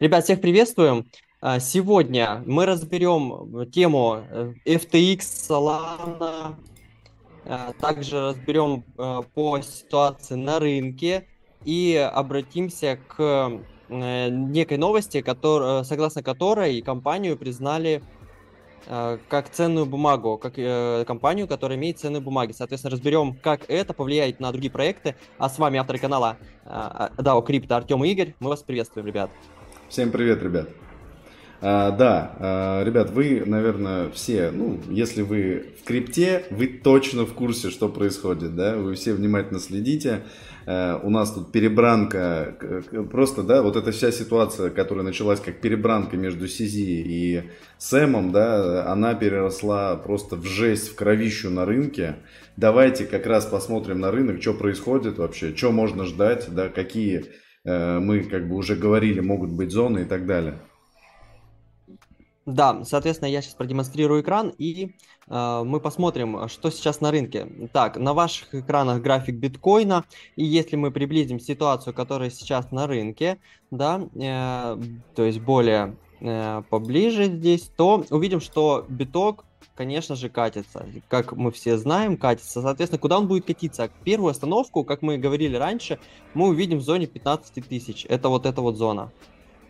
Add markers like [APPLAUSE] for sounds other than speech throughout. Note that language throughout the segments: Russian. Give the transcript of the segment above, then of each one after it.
Ребят, всех приветствуем. А, сегодня мы разберем тему э, FTX, Solana, а, также разберем э, по ситуации на рынке и обратимся к э, некой новости, который, согласно которой компанию признали как ценную бумагу, как компанию, которая имеет ценные бумаги. Соответственно, разберем, как это повлияет на другие проекты. А с вами авторы канала DAO Крипто Артем и Игорь. Мы вас приветствуем, ребят. Всем привет, ребят. А, да, а, ребят, вы, наверное, все, ну, если вы в крипте, вы точно в курсе, что происходит, да, вы все внимательно следите. А, у нас тут перебранка, просто, да, вот эта вся ситуация, которая началась как перебранка между Сизи и Сэмом, да, она переросла просто в жесть, в кровищу на рынке. Давайте как раз посмотрим на рынок, что происходит вообще, что можно ждать, да, какие мы как бы уже говорили, могут быть зоны и так далее. Да, соответственно, я сейчас продемонстрирую экран и э, мы посмотрим, что сейчас на рынке. Так, на ваших экранах график биткоина, и если мы приблизим ситуацию, которая сейчас на рынке, да, э, то есть более э, поближе здесь, то увидим, что биток конечно же, катится. Как мы все знаем, катится. Соответственно, куда он будет катиться? Первую остановку, как мы говорили раньше, мы увидим в зоне 15 тысяч. Это вот эта вот зона.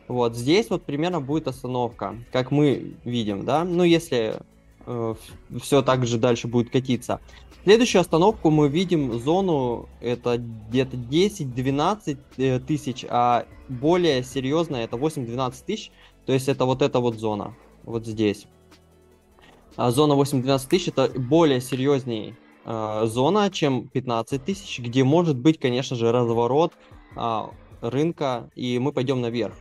Вот здесь вот примерно будет остановка, как мы видим, да. Ну, если э, все так же дальше будет катиться. Следующую остановку мы видим зону, это где-то 10-12 э, тысяч, а более серьезная это 8-12 тысяч. То есть это вот эта вот зона, вот здесь. А зона 8-12 тысяч это более серьезнее э, зона, чем 15 тысяч, где может быть, конечно же, разворот э, рынка, и мы пойдем наверх.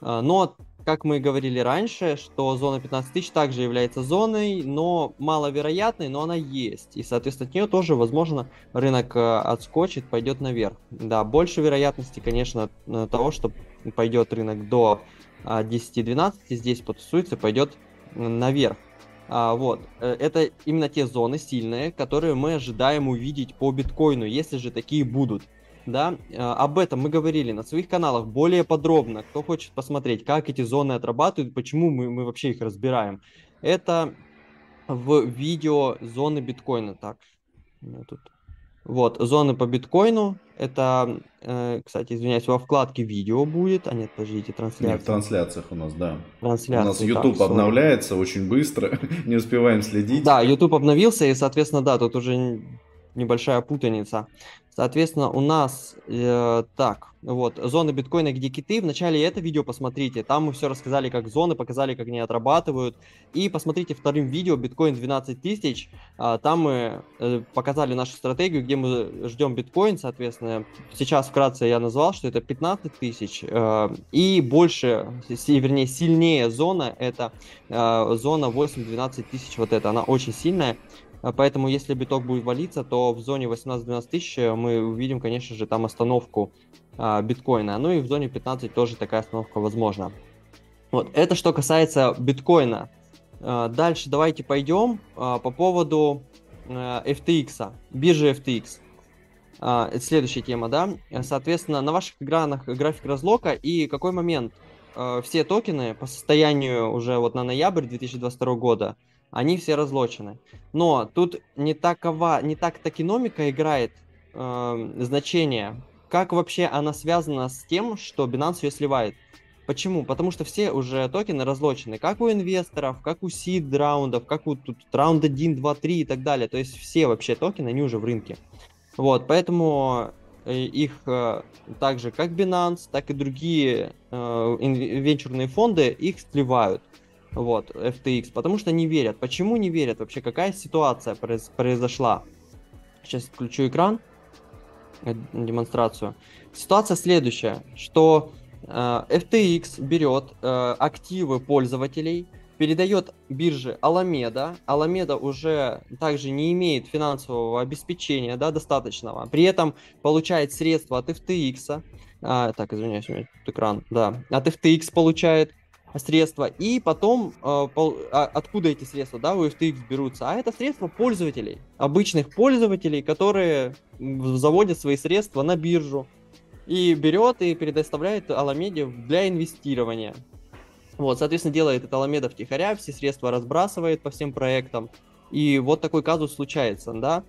Э, но, как мы говорили раньше, что зона 15 тысяч также является зоной, но маловероятной, но она есть. И, соответственно, от нее тоже, возможно, рынок э, отскочит, пойдет наверх. Да, больше вероятности, конечно, того, что пойдет рынок до э, 10-12, здесь потусуется, пойдет наверх. А, вот, э, это именно те зоны сильные, которые мы ожидаем увидеть по биткоину, если же такие будут. Да, э, об этом мы говорили на своих каналах более подробно. Кто хочет посмотреть, как эти зоны отрабатывают, почему мы, мы вообще их разбираем. Это в видео зоны биткоина. Так, тут вот, зоны по биткоину. Это, э, кстати, извиняюсь, во вкладке видео будет. А нет, подождите, трансляция. Нет, в трансляциях у нас, да. Трансляция. У нас YouTube так, обновляется очень быстро, [LAUGHS] не успеваем следить. Да, YouTube обновился, и, соответственно, да, тут уже небольшая путаница. Соответственно, у нас э, так, вот, зоны биткоина, где киты. В начале это видео посмотрите, там мы все рассказали, как зоны, показали, как они отрабатывают. И посмотрите вторым видео, биткоин 12 тысяч. Э, там мы э, показали нашу стратегию, где мы ждем биткоин, соответственно. Сейчас вкратце я назвал, что это 15 тысяч. Э, и больше, вернее, сильнее зона, это э, зона 8-12 тысяч, вот это, она очень сильная. А поэтому, если биток будет валиться, то в зоне 18-12 тысяч э, мы увидим, конечно же, там остановку а, биткоина. Ну и в зоне 15 тоже такая остановка возможна. Вот, это что касается биткоина. А, дальше давайте пойдем по поводу а, FTX, биржи FTX. Это следующая тема, да. Соответственно, на ваших экранах график разлока и какой момент все токены по состоянию уже вот на ноябрь 2022 года они все разлочены. Но тут не такова, не так токеномика играет э, значение, как вообще она связана с тем, что Binance ее сливает. Почему? Потому что все уже токены разлочены, как у инвесторов, как у сид раундов, как у тут раунд 1, 2, 3 и так далее. То есть все вообще токены, они уже в рынке. Вот, поэтому э, их э, так же, как Binance, так и другие э, венчурные фонды, их сливают вот, FTX, потому что не верят. Почему не верят? Вообще, какая ситуация произ произошла? Сейчас включу экран, э, демонстрацию. Ситуация следующая, что э, FTX берет э, активы пользователей, передает бирже Alameda. Alameda уже также не имеет финансового обеспечения да, достаточного. При этом получает средства от FTX. А, так, извиняюсь, у меня тут экран. Да, от FTX получает средства, и потом э, а, откуда эти средства, да, у FTX берутся, а это средства пользователей, обычных пользователей, которые заводят свои средства на биржу. и берет и предоставляет Аламеде для инвестирования. Вот, соответственно, делает это Аламеда втихаря, все средства разбрасывает по всем проектам, и вот такой казус случается, да,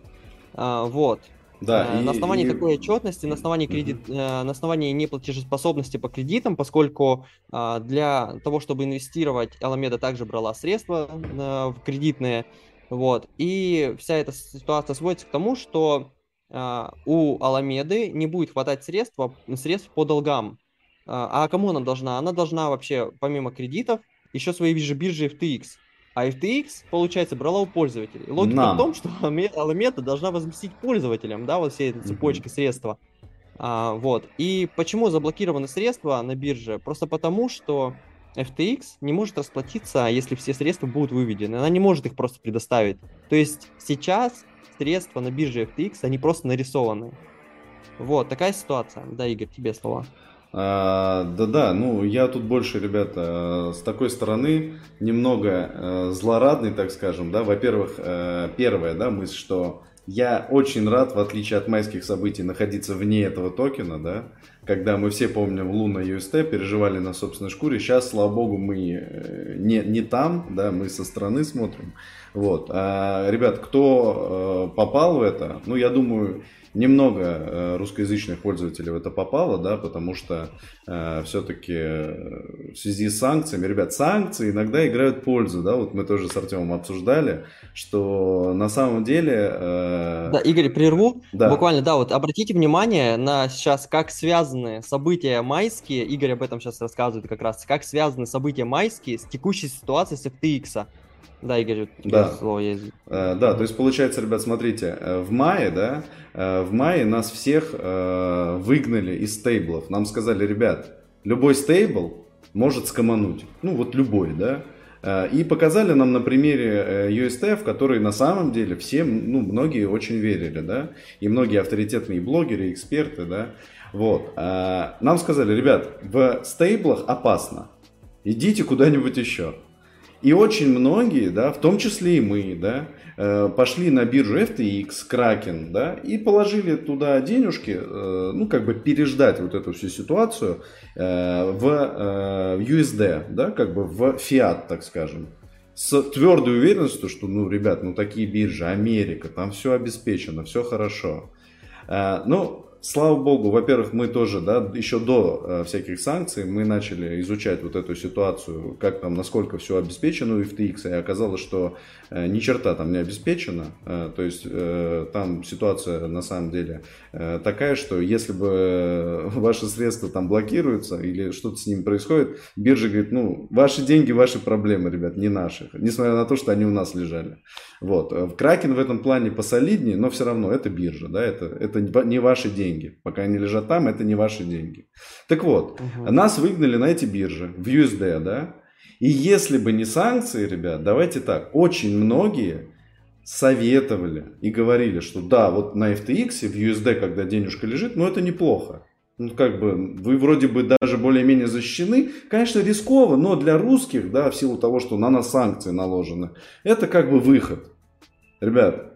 а, вот. Да, э, и, на основании и... такой отчетности, на основании, кредит, uh на основании неплатежеспособности по кредитам, поскольку а, для того, чтобы инвестировать, Аламеда также брала средства в кредитные, вот, и вся эта ситуация сводится к тому, что у Аламеды не будет хватать средств, средств по долгам. А кому она должна? Она должна вообще, помимо кредитов, еще свои биржи FTX. А FTX, получается, брала у пользователей. Логика Нам. в том, что [LAUGHS] Alameda должна возместить пользователям, да, вот все эти цепочки mm-hmm. средства. А, вот. И почему заблокированы средства на бирже? Просто потому, что FTX не может расплатиться, если все средства будут выведены. Она не может их просто предоставить. То есть сейчас средства на бирже FTX, они просто нарисованы. Вот, такая ситуация. Да, Игорь, тебе слова. А, да-да, ну я тут больше, ребята, с такой стороны немного э, злорадный, так скажем, да. Во-первых, э, первая, да, мысль, что я очень рад, в отличие от майских событий, находиться вне этого токена, да, когда мы все помним Луна UST, переживали на собственной шкуре. Сейчас, слава богу, мы э, не, не там, да, мы со стороны смотрим. Вот. А, ребят, кто попал в это, ну, я думаю, немного э, русскоязычных пользователей в это попало, да, потому что э, все-таки э, в связи с санкциями, ребят, санкции иногда играют пользу, да, вот мы тоже с Артемом обсуждали, что на самом деле... Э... Да, Игорь, прерву. Да. Буквально, да, вот обратите внимание на сейчас, как связаны события майские, Игорь об этом сейчас рассказывает как раз, как связаны события майские с текущей ситуацией с FTX. Да, Игорь, да. слово есть. Э, да, то есть получается, ребят, смотрите, э, в мае, да, э, в мае нас всех выгнали из стейблов. Нам сказали, ребят, любой стейбл может скомануть. Ну, вот любой, да. И показали нам на примере UST, в который на самом деле все, ну, многие очень верили, да, и многие авторитетные блогеры, эксперты, да, вот. Нам сказали, ребят, в стейблах опасно, идите куда-нибудь еще. И очень многие, да, в том числе и мы, да, э, пошли на биржу FTX, Kraken, да, и положили туда денежки, э, ну, как бы переждать вот эту всю ситуацию э, в USD, да, как бы в фиат, так скажем. С твердой уверенностью, что, ну, ребят, ну, такие биржи, Америка, там все обеспечено, все хорошо. Ну, слава богу, во-первых, мы тоже, да, еще до э, всяких санкций мы начали изучать вот эту ситуацию, как там, насколько все обеспечено у FTX, и оказалось, что э, ни черта там не обеспечено, э, то есть там ситуация на самом деле такая, что если бы [LAUGHS] ваши средства там блокируются или что-то с ними происходит, биржа говорит, ну, ваши деньги, ваши проблемы, ребят, не наши, несмотря на то, что они у нас лежали. Вот. Э, Кракен в этом плане посолиднее, но все равно это биржа, да, это, это не ваши деньги. Пока они лежат там, это не ваши деньги. Так вот, угу. нас выгнали на эти биржи, в USD, да, и если бы не санкции, ребят, давайте так, очень многие советовали и говорили, что да, вот на FTX, в USD, когда денежка лежит, ну это неплохо. Ну, как бы, вы вроде бы даже более-менее защищены. Конечно, рисково, но для русских, да, в силу того, что на нас санкции наложены, это как бы выход. Ребят,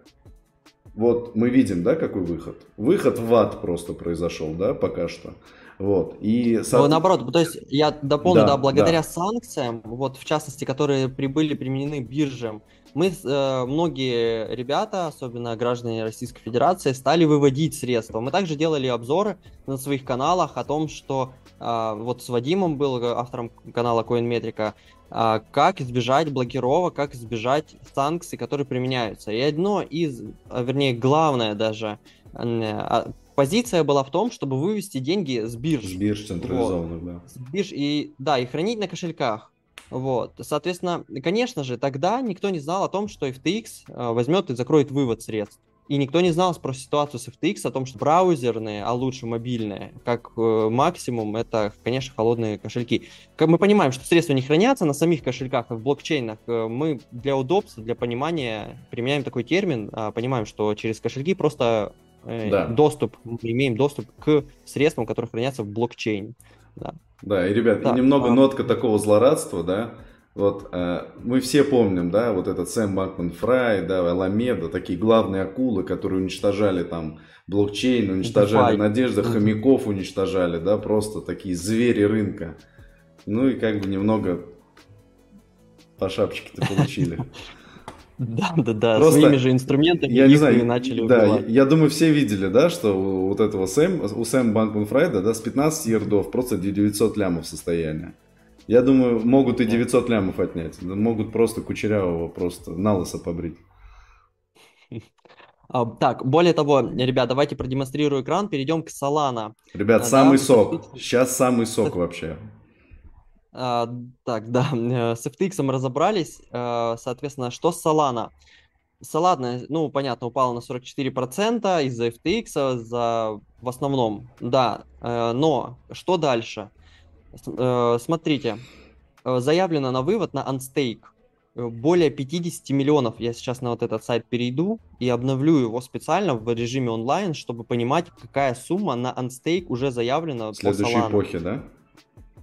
вот мы видим, да, какой выход? Выход в ад просто произошел, да, пока что. Вот. И, со... Наоборот, то есть я дополню, да, да благодаря да. санкциям, вот в частности, которые прибыли применены биржам, мы, э, многие ребята, особенно граждане Российской Федерации, стали выводить средства. Мы также делали обзоры на своих каналах о том, что э, вот с Вадимом был автором канала CoinMetrica, э, как избежать блокировок, как избежать санкций, которые применяются. И одно из, вернее, главное даже, э, позиция была в том, чтобы вывести деньги с бирж. С бирж централизованных, вот. да. С бирж и, да, и хранить на кошельках. Вот, соответственно, конечно же, тогда никто не знал о том, что FTX э, возьмет и закроет вывод средств. И никто не знал про ситуацию с FTX, о том, что браузерные, а лучше мобильные, как э, максимум, это, конечно, холодные кошельки. Как мы понимаем, что средства не хранятся на самих кошельках, а в блокчейнах. Э, мы для удобства, для понимания применяем такой термин, э, понимаем, что через кошельки просто э, да. доступ, мы имеем доступ к средствам, которые хранятся в блокчейне. Да. Да, и, ребят, да. и немного а... нотка такого злорадства, да. Вот э, мы все помним, да, вот этот Сэм Бакман Фрай, да, Аламеда, такие главные акулы, которые уничтожали там блокчейн, уничтожали DeFi. надежды, хомяков уничтожали, да, просто такие звери рынка. Ну и как бы немного по шапочке-то получили. [LAUGHS] Да, да, да, Просто, своими же инструментами я не знаю, начали Да, я, я думаю, все видели, да, что у вот этого Сэм, у Сэм Банкман Фрайда, да, с 15 ярдов просто 900 лямов состояния. Я думаю, могут и 900 лямов отнять. Могут просто Кучерявого просто на лысо побрить. [LAUGHS] А, так, более того, ребят, давайте продемонстрирую экран, перейдем к Solana. Ребят, а, самый сок. Сейчас самый сок вообще. А, так, да, э, с FTX разобрались. А, соответственно, что с Solana? Solana, ну, понятно, упала на 44% из-за FTX, за, в основном, да. Э, но что дальше? Э, смотрите, заявлено на вывод на Unstake более 50 миллионов. Я сейчас на вот этот сайт перейду и обновлю его специально в режиме онлайн, чтобы понимать, какая сумма на Unstake уже заявлена. В следующей эпохе, да?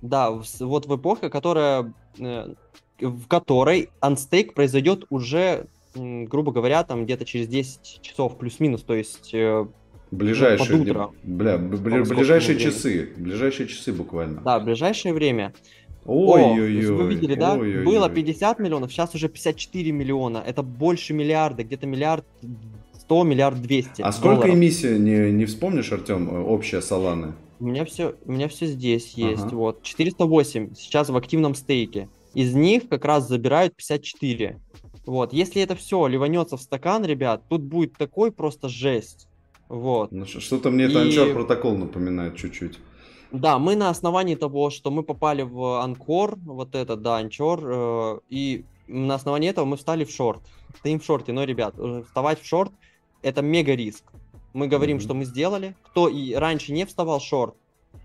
Да, вот в эпохе, которая, э, в которой анстейк произойдет уже, грубо говоря, там где-то через 10 часов плюс-минус, то есть э, Ближайшие, под утро, бля, бля, ближайшие часы, ближайшие часы буквально. Да, ближайшее время. Ой-ой-ой. Вы видели, да? Ой, ой, Было 50 миллионов, сейчас уже 54 миллиона. Это больше миллиарда, где-то миллиард 100, миллиард 200 А сколько долларов. эмиссия, не, не вспомнишь, Артем, э, общая Соланы? У меня все, у меня все здесь есть. Ага. Вот 408 сейчас в активном стейке. Из них как раз забирают 54. Вот, если это все ливанется в стакан, ребят, тут будет такой просто жесть. Вот. Ну, что-то мне это И... протокол напоминает чуть-чуть. Да, мы на основании того, что мы попали в Анкор, вот это, да, Анчор, э, и на основании этого мы встали в шорт. Стоим в шорте, но, ребят, э, вставать в шорт – это мега риск. Мы говорим, mm-hmm. что мы сделали. Кто и раньше не вставал шорт,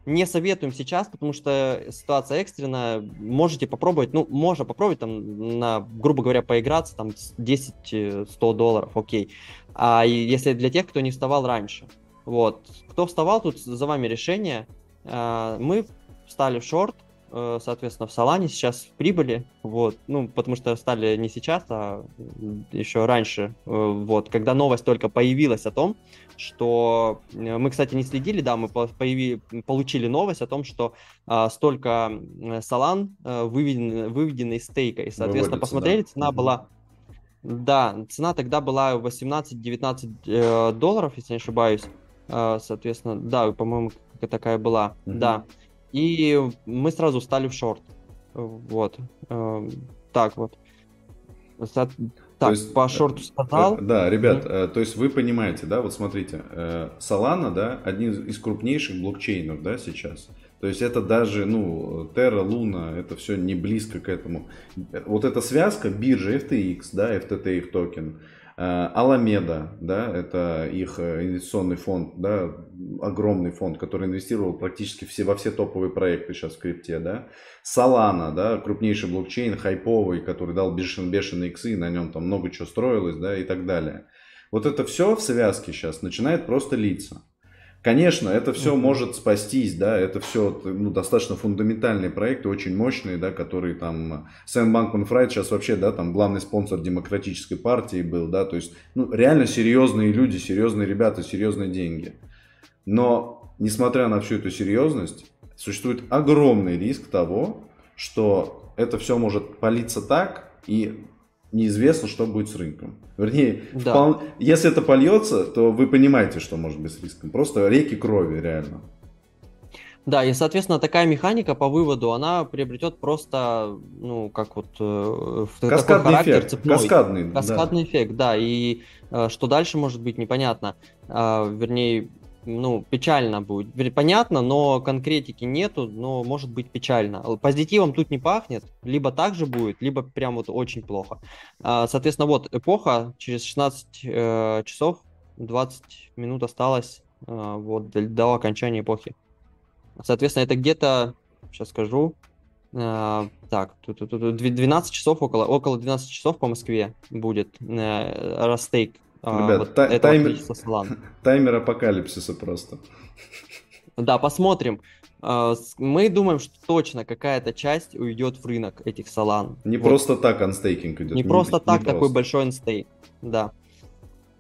не советуем сейчас, потому что ситуация экстренная. Можете попробовать, ну, можно попробовать там на, грубо говоря, поиграться, там 10-100 долларов, окей. А если для тех, кто не вставал раньше. Вот. Кто вставал, тут за вами решение. А, мы встали в шорт, Э, соответственно, в Солане сейчас в прибыли, вот, ну, потому что стали не сейчас, а еще раньше, э, вот, когда новость только появилась о том, что э, мы, кстати, не следили, да, мы появи, получили новость о том, что а, столько Солан а, выведены, выведены из стейка, и, соответственно, Выводится, посмотрели, да. цена была, да, цена тогда была 18-19 э, долларов, если не ошибаюсь, соответственно, да, по-моему, такая была, угу. да. И мы сразу стали в шорт. Вот. Эм, так вот. Так, есть, по шорту э, сказал. Э, да, ребят, mm-hmm. то есть вы понимаете, да, вот смотрите, Solana, да, один из крупнейших блокчейнов, да, сейчас. То есть это даже, ну, Terra, Luna, это все не близко к этому. Вот эта связка биржи FTX, да, FTT их токен, Аламеда, да, это их э, инвестиционный фонд, да, огромный фонд, который инвестировал практически все, во все топовые проекты сейчас в крипте, да. Solana, да, крупнейший блокчейн, хайповый, который дал бешеные, бешеные иксы, на нем там много чего строилось, да, и так далее. Вот это все в связке сейчас начинает просто литься. Конечно, это все mm-hmm. может спастись, да, это все ну, достаточно фундаментальные проекты, очень мощные, да, которые там... Сэм Банкман Фрайд сейчас вообще, да, там главный спонсор демократической партии был, да, то есть, ну, реально серьезные люди, серьезные ребята, серьезные деньги. Но, несмотря на всю эту серьезность, существует огромный риск того, что это все может палиться так, и неизвестно, что будет с рынком. Вернее, да. впол... если это польется, то вы понимаете, что может быть с риском. Просто реки крови, реально. Да, и, соответственно, такая механика по выводу, она приобретет просто, ну, как вот... Э, Каскадный характер эффект. Цепной. Каскадный, Каскадный да. эффект, да. И э, что дальше может быть, непонятно. Э, вернее, ну, печально будет. Понятно, но конкретики нету, но может быть печально. Позитивом тут не пахнет, либо так же будет, либо прям вот очень плохо. А, соответственно, вот эпоха, через 16 э, часов 20 минут осталось э, вот до окончания эпохи. Соответственно, это где-то, сейчас скажу, э, так, тут, тут, тут 12 часов, около, около 12 часов по Москве будет э, растейк Ребят, вот та- таймер, [LAUGHS] таймер апокалипсиса просто. Да, посмотрим. А, мы думаем, что точно какая-то часть уйдет в рынок этих Solana. Не вот. просто так анстейкинг идет. Не, не просто так не такой просто. большой анстейк, да.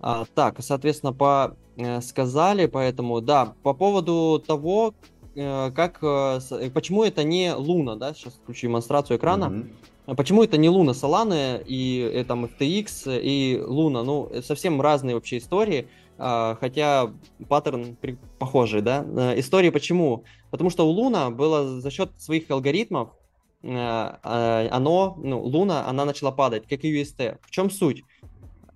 А, так, соответственно, по э, сказали, поэтому, да, по поводу того, э, как, э, почему это не Луна, да, сейчас включу демонстрацию экрана. Mm-hmm. Почему это не Луна Solana и э, там FTX и Луна? Ну, совсем разные вообще истории. А, хотя паттерн похожий, да. Э, истории почему? Потому что у Луна было за счет своих алгоритмов, э, а, оно, ну, Луна, она начала падать, как и UST. В чем суть?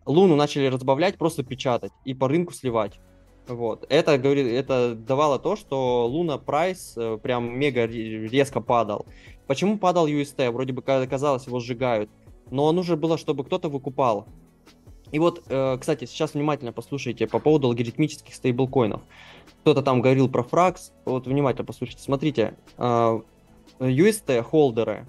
Луну начали разбавлять, просто печатать и по рынку сливать. Вот. Это, говорит, это давало то, что Луна прайс э, прям мега резко падал. Почему падал UST? Вроде бы казалось, его сжигают. Но нужно было, чтобы кто-то выкупал. И вот, э, кстати, сейчас внимательно послушайте по поводу алгоритмических стейблкоинов. Кто-то там говорил про фракс. Вот внимательно послушайте. Смотрите, э, UST-холдеры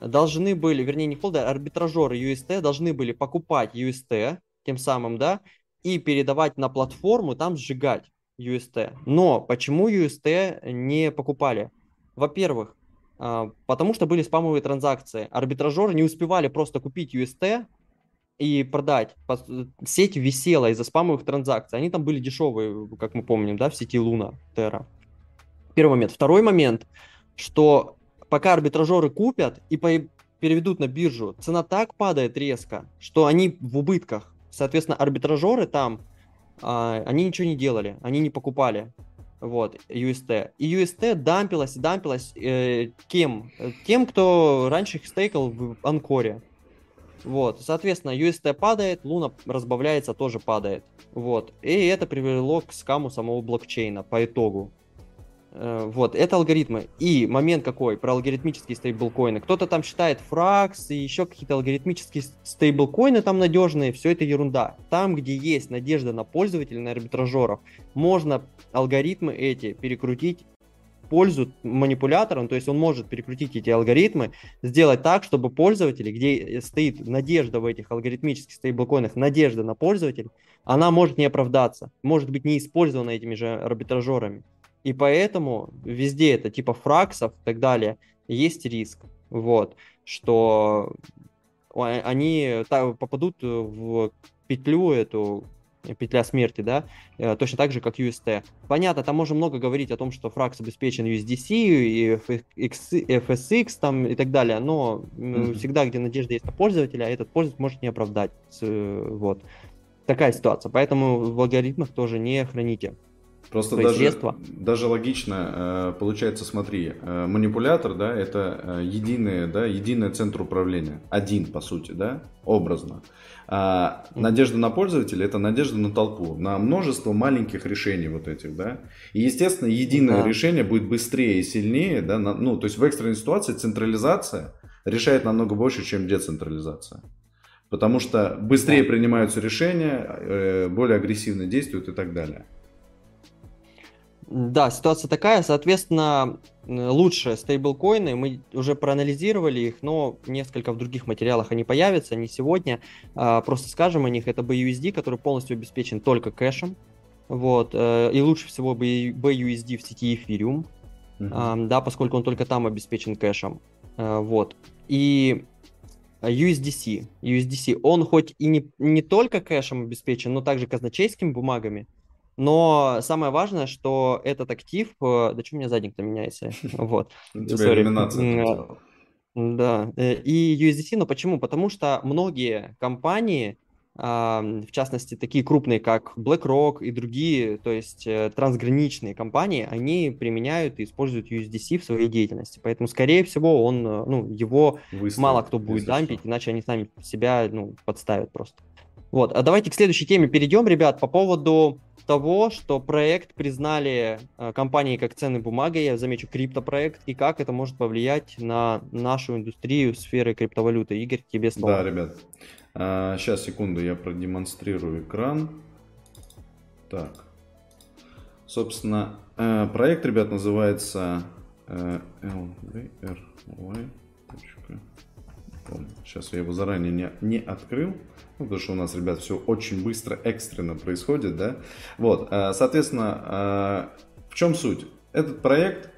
должны были, вернее, не холдеры, а арбитражеры UST должны были покупать UST, тем самым, да, и передавать на платформу, там сжигать UST. Но почему UST не покупали? Во-первых, потому что были спамовые транзакции. Арбитражеры не успевали просто купить UST, и продать. Сеть висела из-за спамовых транзакций. Они там были дешевые, как мы помним, да, в сети Луна, Терра. Первый момент. Второй момент, что пока арбитражеры купят и переведут на биржу, цена так падает резко, что они в убытках. Соответственно, арбитражеры там, а, они ничего не делали, они не покупали. Вот, UST. И UST дампилась и дампилась э, кем? Тем, кто раньше их стейкал в Анкоре. Вот, соответственно, UST падает, Луна разбавляется, тоже падает. Вот, и это привело к скаму самого блокчейна по итогу. Э, вот, это алгоритмы. И момент какой, про алгоритмические стейблкоины. Кто-то там считает фракс и еще какие-то алгоритмические стейблкоины там надежные, все это ерунда. Там, где есть надежда на пользователей, на арбитражеров, можно алгоритмы эти перекрутить пользу манипулятором, то есть он может перекрутить эти алгоритмы, сделать так, чтобы пользователи, где стоит надежда в этих алгоритмических стейблкоинах, надежда на пользователей, она может не оправдаться, может быть не использована этими же арбитражерами. И поэтому везде это типа фраксов и так далее, есть риск, вот, что они попадут в петлю эту петля смерти, да, э, точно так же, как UST. Понятно, там можно много говорить о том, что фракс обеспечен USDC и FSX там и так далее, но mm-hmm. всегда, где надежда есть на пользователя, этот пользователь может не оправдать. Вот. Такая ситуация. Поэтому в алгоритмах тоже не храните. Просто даже, средства. даже логично э, получается, смотри, э, манипулятор, да, это единый, да, единый центр управления, один по сути, да, образно. А надежда на пользователя это надежда на толпу, на множество маленьких решений вот этих, да. И, естественно, единое да. решение будет быстрее и сильнее, да. На, ну, то есть в экстренной ситуации централизация решает намного больше, чем децентрализация. Потому что быстрее да. принимаются решения, э, более агрессивно действуют и так далее. Да, ситуация такая, соответственно, лучшие стейблкоины, мы уже проанализировали их, но несколько в других материалах они появятся, не сегодня. А, просто скажем о них, это BUSD, который полностью обеспечен только кэшем, вот, э, и лучше всего BUSD в сети Ethereum, mm-hmm. да, поскольку он только там обеспечен кэшем, э, вот. И USDC, USDC, он хоть и не, не только кэшем обеспечен, но также казначейскими бумагами, но самое важное, что этот актив... Э, да что у меня задник-то меняется? [LAUGHS] Вот. Иллюминация. Да. Э, и USDC, но почему? Потому что многие компании, в частности, такие крупные, как BlackRock и другие, то есть э, трансграничные компании, они применяют и используют USDC в своей деятельности. Поэтому, скорее всего, он, ну, его Выставит, мало кто будет дампить, иначе они сами себя ну, подставят просто. Вот, а давайте к следующей теме перейдем, ребят, по поводу того, что проект признали э, компании как ценной бумагой, я замечу криптопроект, и как это может повлиять на нашу индустрию сферы криптовалюты. Игорь, тебе слово. Да, ребят. А, сейчас, секунду, я продемонстрирую экран. Так. Собственно, э, проект, ребят, называется э, LVRY. Сейчас я его заранее не, не открыл. Ну, потому что у нас, ребят, все очень быстро, экстренно происходит, да. Вот, э, соответственно, э, в чем суть? Этот проект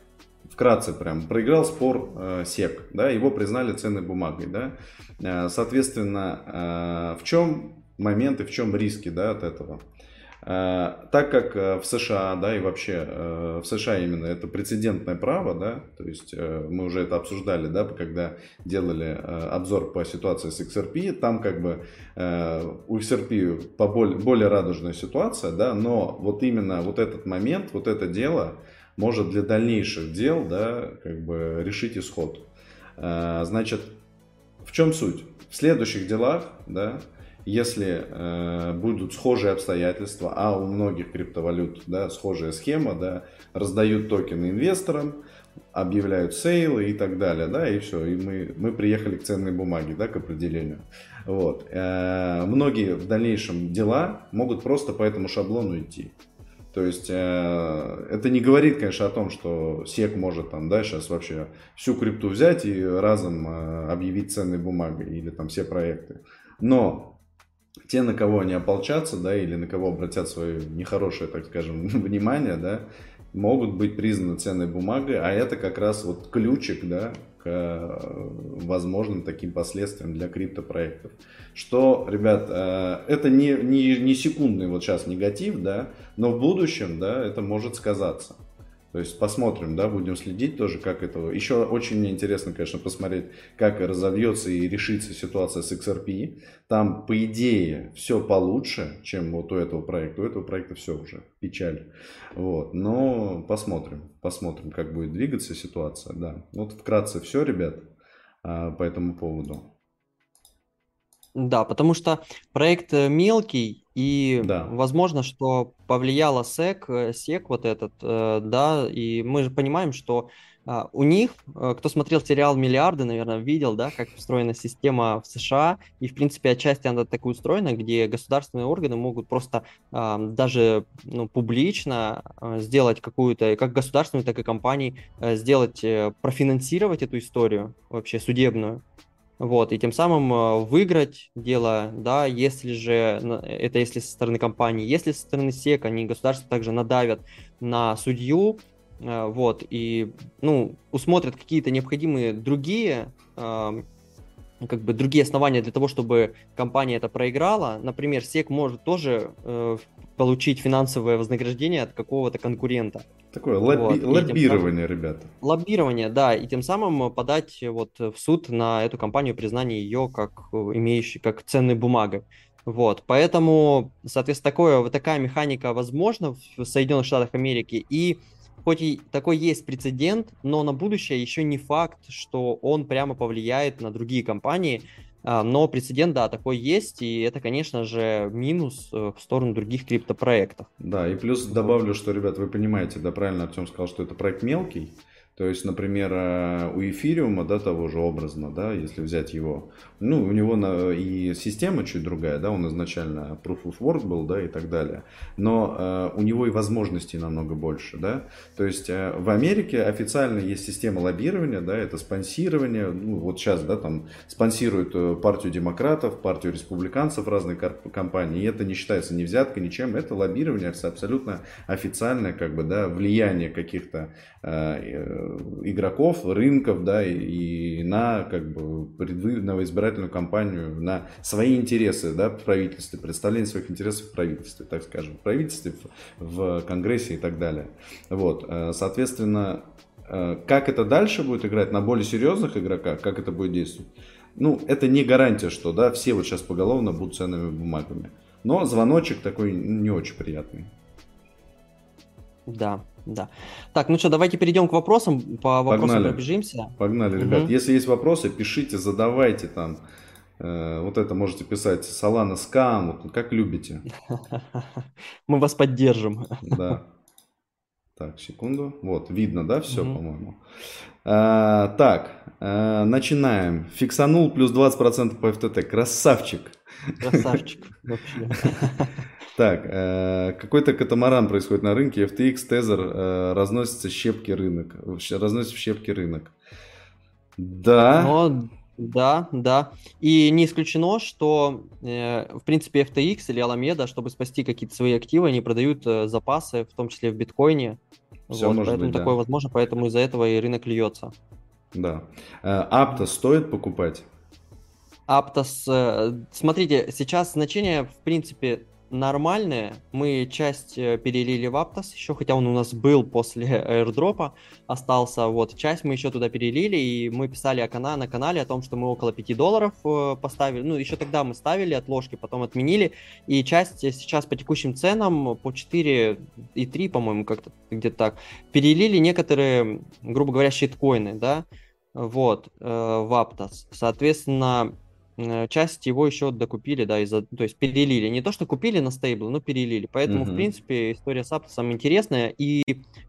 вкратце прям, проиграл спор э, СЕК, да, его признали ценной бумагой, да. Э, соответственно, в чем моменты, в чем риски, да, от этого? Э, так как э, в США, да, и вообще э, в США именно это прецедентное право, да, то есть мы уже это обсуждали, да, когда делали обзор по ситуации с XRP, там как бы у XRP по более, более радужная ситуация, да, но вот именно вот этот момент, вот это дело может для дальнейших дел, да, как бы решить исход. Значит, в чем суть? В следующих делах, да, если э, будут схожие обстоятельства, а у многих криптовалют да, схожая схема, да, раздают токены инвесторам, объявляют сейлы и так далее, да, и все, и мы, мы приехали к ценной бумаге, да, к определению. Вот. Э, многие в дальнейшем дела могут просто по этому шаблону идти. То есть э, это не говорит, конечно, о том, что СЕК может там, да, сейчас вообще всю крипту взять и разом э, объявить ценной бумагой или там все проекты. Но те, на кого они ополчатся, да, или на кого обратят свое нехорошее, так скажем, [LAUGHS] внимание, да, могут быть признаны ценной бумагой, а это как раз вот ключик, да, к э, возможным таким последствиям для криптопроектов. Что, ребят, э, это не, не, не секундный вот сейчас негатив, да, но в будущем, да, это может сказаться. То есть посмотрим, да, будем следить тоже, как это... Еще очень мне интересно, конечно, посмотреть, как разовьется и решится ситуация с XRP. Там, по идее, все получше, чем вот у этого проекта. У этого проекта все уже, печаль. Вот, но посмотрим, посмотрим, как будет двигаться ситуация, да. Вот вкратце все, ребят, а, по этому поводу. Да, потому что проект э, мелкий, и да. возможно, что повлияло SEC, SEC вот этот, э, да, и мы же понимаем, что а, у них, э, кто смотрел сериал «Миллиарды», наверное, видел, да, как устроена система в США, и, в принципе, отчасти она так и устроена, где государственные органы могут просто а, даже ну, публично сделать какую-то, как государственную, так и компании, сделать, профинансировать эту историю вообще судебную, вот, и тем самым э, выиграть дело, да, если же, это если со стороны компании, если со стороны СЕК, они государство также надавят на судью, э, вот, и, ну, усмотрят какие-то необходимые другие как бы другие основания для того, чтобы компания это проиграла. Например, СЕК может тоже э, получить финансовое вознаграждение от какого-то конкурента. Такое лобби- вот. лоббирование, самым, ребята. Лоббирование, да, и тем самым подать вот в суд на эту компанию признание ее как имеющей, как ценной бумагой. Вот, поэтому, соответственно, такое, такая механика возможна в Соединенных Штатах Америки, и хоть и такой есть прецедент, но на будущее еще не факт, что он прямо повлияет на другие компании, но прецедент, да, такой есть, и это, конечно же, минус э, в сторону других криптопроектов. Да, и плюс добавлю, что, ребят, вы понимаете, да, правильно Артем сказал, что это проект мелкий, то есть, например, э, у эфириума, да, того же образно, да, если взять его, ну, у него на, и система чуть другая, да, он изначально Proof of Work был, да, и так далее, но э, у него и возможностей намного больше, да, то есть э, в Америке официально есть система лоббирования, да, это спонсирование, ну, вот сейчас, да, там спонсируют э, партию демократов, партию республиканцев, разные компании, и это не считается ни взяткой, ничем, это лоббирование, это абсолютно официальное, как бы, да, влияние каких-то э, игроков, рынков, да, и, на как бы на избирательную кампанию, на свои интересы, да, в правительстве, представление своих интересов в правительстве, так скажем, в правительстве, в, в Конгрессе и так далее. Вот, э, соответственно, э, как это дальше будет играть на более серьезных игроках, как это будет действовать, ну, это не гарантия, что, да, все вот сейчас поголовно будут ценными бумагами. Но звоночек такой не очень приятный. Да, да. Так, ну что, давайте перейдем к вопросам. По вопросам Погнали. пробежимся. Погнали, угу. ребят. Если есть вопросы, пишите, задавайте там. Э, вот это можете писать Солана Скам, вот, как любите. [LAUGHS] Мы вас поддержим. [LAUGHS] Да. Так, секунду. Вот, видно, да, все, угу. по-моему. А, так, а, начинаем. Фиксанул плюс 20% по FTT. Красавчик. Красавчик, вообще. [LAUGHS] Так, э, какой-то катамаран происходит на рынке, FTX, Tether э, разносится щепки рынок, разносит в щепки рынок. Да. Но, да, да. И не исключено, что, э, в принципе, FTX или Alameda, чтобы спасти какие-то свои активы, они продают э, запасы, в том числе в биткоине. Все вот, может поэтому быть, да. такое возможно, поэтому из-за этого и рынок льется. Да. Апто стоит покупать? Э, смотрите, сейчас значения, в принципе, нормальные. Мы часть э, перелили в Aptos еще, хотя он у нас был после [LAUGHS] airdropа, остался. Вот, часть мы еще туда перелили, и мы писали о кана на канале о том, что мы около 5 долларов э, поставили. Ну, еще тогда мы ставили отложки, потом отменили. И часть сейчас по текущим ценам по 4 и 3, по-моему, как-то где-то так. Перелили некоторые, грубо говоря, щиткоины, да, вот, в Aptos. Соответственно, Э, часть его еще докупили, да, из-за, то есть перелили. Не то, что купили на стейбл, но перелили. Поэтому, uh-huh. в принципе, история с Аптосом интересная. И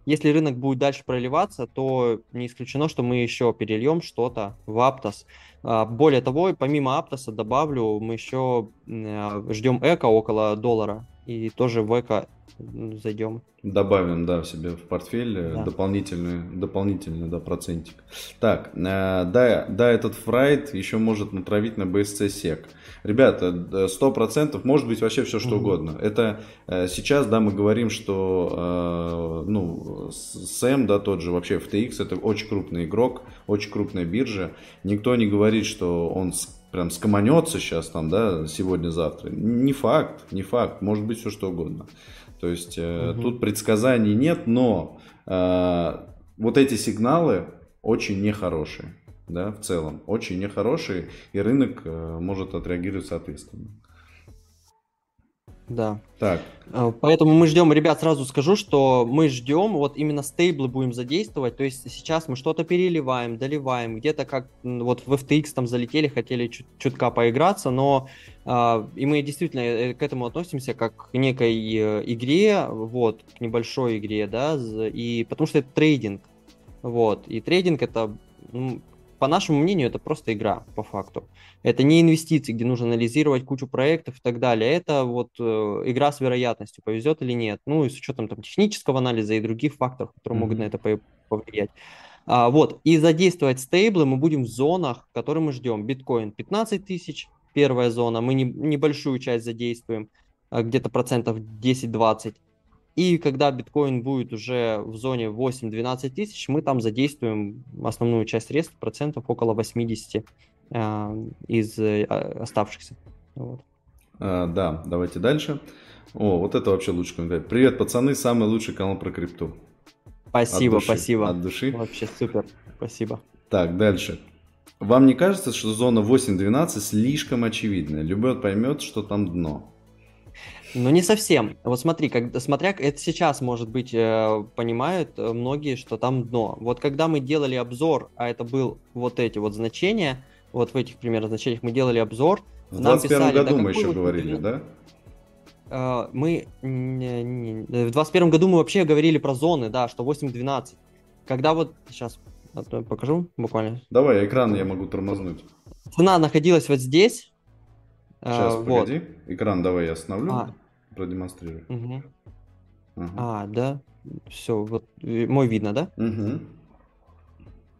если рынок будет дальше проливаться, то не исключено, что мы еще перельем что-то в Аптос. А, более того, помимо Аптоса добавлю, мы еще э, ждем эко около доллара. И тоже в эко зайдем. Добавим, да, себе в портфель э, да. дополнительный, дополнительный, да, процентик. Так, э, да, да, этот фрайт еще может натравить на BSC сек. Ребята, сто процентов, может быть вообще все что угодно. Это э, сейчас, да, мы говорим, что, э, ну, Сэм, да, тот же вообще FTX, это очень крупный игрок, очень крупная биржа. Никто не говорит, что он прям скоманется сейчас там, да, сегодня-завтра. Не факт, не факт, может быть все что угодно. То есть угу. тут предсказаний нет, но э, вот эти сигналы очень нехорошие, да, в целом, очень нехорошие, и рынок э, может отреагировать соответственно. Да. Так. А, поэтому мы ждем, ребят, сразу скажу, что мы ждем, вот именно стейблы будем задействовать, то есть сейчас мы что-то переливаем, доливаем, где-то как вот в FTX там залетели, хотели чуть чутка поиграться, но э, и мы действительно э, к этому относимся как к некой э, игре, вот, к небольшой игре, да, и потому что это трейдинг, вот, и трейдинг это ну, по нашему мнению, это просто игра, по факту. Это не инвестиции, где нужно анализировать кучу проектов и так далее. Это вот э, игра с вероятностью, повезет или нет. Ну и с учетом там технического анализа и других факторов, которые mm-hmm. могут на это повлиять. А, вот, и задействовать стейблы мы будем в зонах, которые мы ждем. Биткоин 15 тысяч, первая зона, мы не, небольшую часть задействуем, а, где-то процентов 10-20. И когда биткоин будет уже в зоне 8-12 тысяч, мы там задействуем основную часть средств, процентов около 80 э, из э, оставшихся. Вот. А, да, давайте дальше. О, вот это вообще лучше комментарий. Привет, пацаны, самый лучший канал про крипту. Спасибо, от души, спасибо. От души. Вообще супер, спасибо. Так, дальше. Вам не кажется, что зона 8-12 слишком очевидная? Любой поймет, что там дно. Ну, не совсем. Вот смотри, как, смотря, это сейчас, может быть, э, понимают э, многие, что там дно. Вот когда мы делали обзор, а это был вот эти вот значения, вот в этих примерно значениях мы делали обзор. В 21 году да, мы еще говорили, да? Э, мы не, не, в 21 году мы вообще говорили про зоны, да, что 8-12. Когда вот, сейчас покажу буквально. Давай, экран я могу тормознуть. Цена находилась вот здесь. Сейчас, а, погоди. Вот. Экран давай я остановлю. А, продемонстрирую. Угу. Ага. А, да. Все, вот мой видно, да? Угу.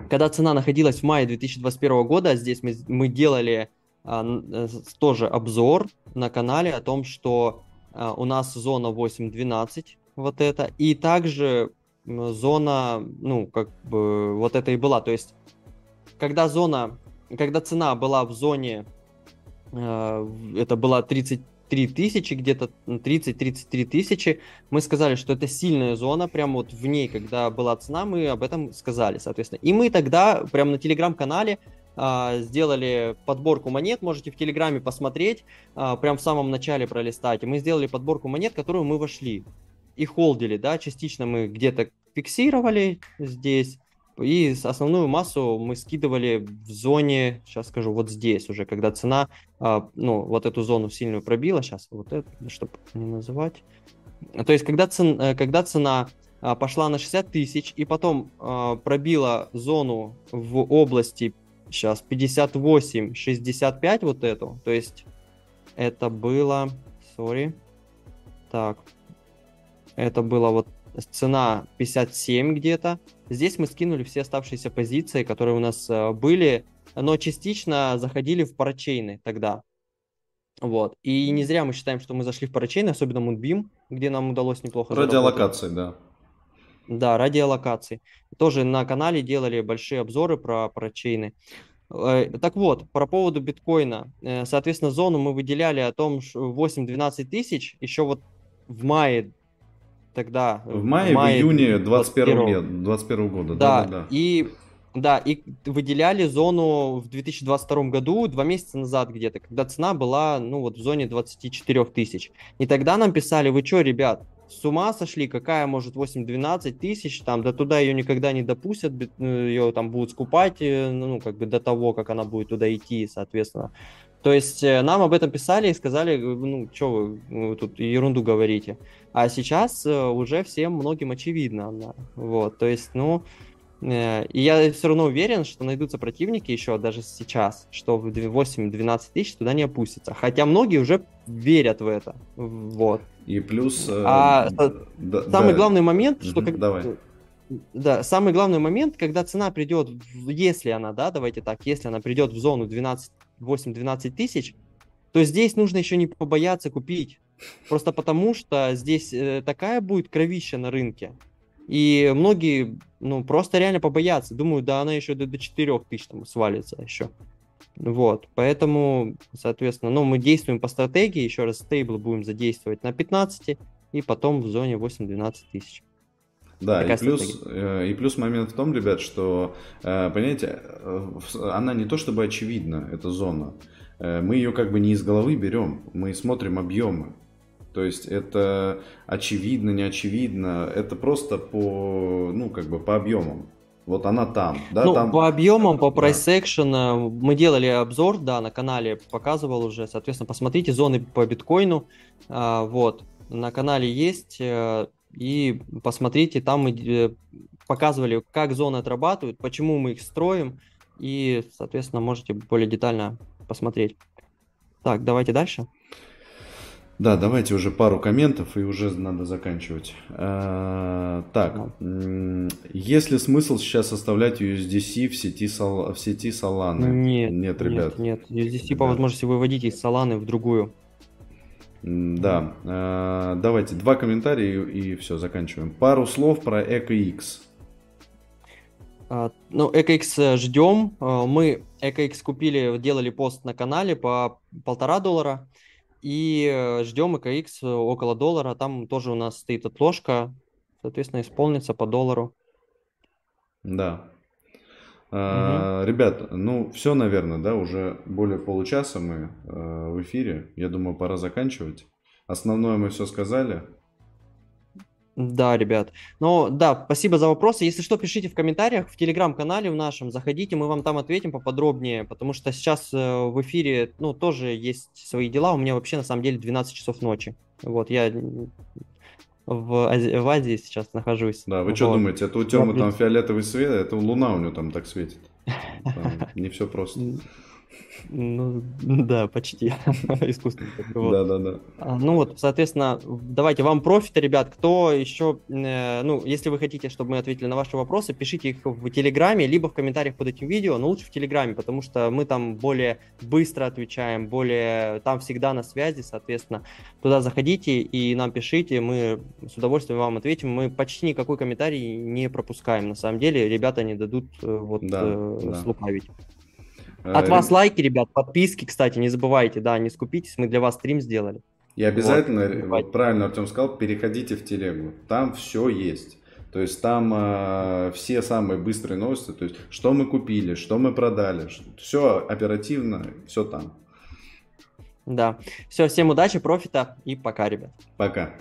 Когда цена находилась в мае 2021 года, здесь мы, мы делали а, э, тоже обзор на канале о том, что а, у нас зона 8.12, вот это, и также зона, ну, как бы, вот это и была. То есть, когда зона, когда цена была в зоне, э, это была 30 33 тысячи, где-то 30-33 тысячи. Мы сказали, что это сильная зона, прям вот в ней, когда была цена, мы об этом сказали, соответственно. И мы тогда прям на телеграм-канале а, сделали подборку монет, можете в Телеграме посмотреть, а, прям в самом начале пролистать. И мы сделали подборку монет, которую мы вошли и холдили, да, частично мы где-то фиксировали здесь, и основную массу мы скидывали в зоне, сейчас скажу, вот здесь уже, когда цена, а, ну, вот эту зону сильную пробила, сейчас вот это, чтобы не называть. То есть, когда, цен, э, когда цена а, пошла на 60 тысяч и потом а, пробила зону в области, сейчас, 58-65 вот эту, то есть, это было, sorry, так, это было вот цена 57 где-то. Здесь мы скинули все оставшиеся позиции, которые у нас э, были, но частично заходили в парачейны тогда. Вот. И не зря мы считаем, что мы зашли в парачейны, особенно Moonbeam, где нам удалось неплохо Ради заработать. аллокации, да. Да, ради аллокации. Тоже на канале делали большие обзоры про, про чейны. Э, так вот, про поводу биткоина. Э, соответственно, зону мы выделяли о том, что 8-12 тысяч еще вот в мае тогда. В мае, в, мае, в июне 21, 21 года. Да, да, да, и да, и выделяли зону в 2022 году, два месяца назад где-то, когда цена была, ну, вот в зоне 24 тысяч. И тогда нам писали, вы что, ребят, с ума сошли, какая может 8-12 тысяч, там, да туда ее никогда не допустят, э, ее там будут скупать, э, ну, как бы до того, как она будет туда идти, соответственно. То есть э, нам об этом писали и сказали, ну, что вы, вы тут ерунду говорите. А сейчас уже всем многим очевидно, вот, то есть, ну, Э, и я все равно уверен, что найдутся противники еще даже сейчас, что в 8-12 тысяч туда не опустится. Хотя многие уже верят в это. Вот. И плюс... Э, а да, самый да. главный момент, что... Угу, как... Давай. Да, самый главный момент, когда цена придет, если она, да, давайте так, если она придет в зону 12, 8-12 тысяч, то здесь нужно еще не побояться купить. Просто потому, что здесь э, такая будет кровища на рынке, и многие, ну, просто реально побоятся. Думают, да, она еще до, до 4 тысяч там свалится еще. Вот, поэтому, соответственно, ну, мы действуем по стратегии, еще раз, стейбл будем задействовать на 15 и потом в зоне 8-12 тысяч. Да, и плюс, э, и плюс момент в том, ребят, что, э, понимаете, э, она не то чтобы очевидна, эта зона. Мы ее как бы не из головы берем, мы смотрим объемы. То есть это очевидно, не очевидно, это просто по, ну, как бы по объемам. Вот она там, да, ну, там... по объемам, по price action да. мы делали обзор, да, на канале показывал уже, соответственно, посмотрите зоны по биткоину, а, вот, на канале есть, и посмотрите, там мы э, показывали, как зоны отрабатывают, почему мы их строим, и, соответственно, можете более детально посмотреть. Так, давайте дальше. Да, давайте уже пару комментов и уже надо заканчивать. А, так, есть ли смысл сейчас оставлять USDC в сети, в сети Solana? Нет, нет, ребят. Нет, нет. USDC да. по возможности выводить из Solana в другую. Да, а, давайте два комментария и, и все, заканчиваем. Пару слов про EcoX. А, ну, EcoX ждем. А, мы EcoX купили, делали пост на канале по полтора доллара. И э, ждем э, около доллара. Там тоже у нас стоит отложка. Соответственно, исполнится по доллару. Да. А, ребят, ну все, наверное, да, уже более получаса мы э, в эфире. Я думаю, пора заканчивать. Основное мы все сказали. Да, ребят. Ну, да, спасибо за вопросы. Если что, пишите в комментариях в телеграм-канале в нашем. Заходите, мы вам там ответим поподробнее, потому что сейчас э, в эфире, ну, тоже есть свои дела. У меня вообще, на самом деле, 12 часов ночи. Вот, я в, Ази- в Азии сейчас нахожусь. Да, вы вот. что думаете, это у Тёмы там фиолетовый свет, это луна у него там так светит. [LAUGHS] Там не все просто. Ну, да, почти. [LAUGHS] Искусственно. Вот. Да, да, да. Ну вот, соответственно, давайте вам профита, ребят. Кто еще, э, ну, если вы хотите, чтобы мы ответили на ваши вопросы, пишите их в Телеграме, либо в комментариях под этим видео, но лучше в Телеграме, потому что мы там более быстро отвечаем, более, там всегда на связи, соответственно. Туда заходите и нам пишите, мы с удовольствием вам ответим. Мы почти никакой комментарий не пропускаем, на самом деле. Ребята не дадут э, вот да, э, да. слукавить. От вас лайки, ребят, подписки, кстати, не забывайте, да, не скупитесь, мы для вас стрим сделали. И обязательно, вот, вот правильно Артем сказал, переходите в телегу, там все есть. То есть там э, все самые быстрые новости, то есть что мы купили, что мы продали, все оперативно, все там. Да. Все, всем удачи, профита и пока, ребят. Пока.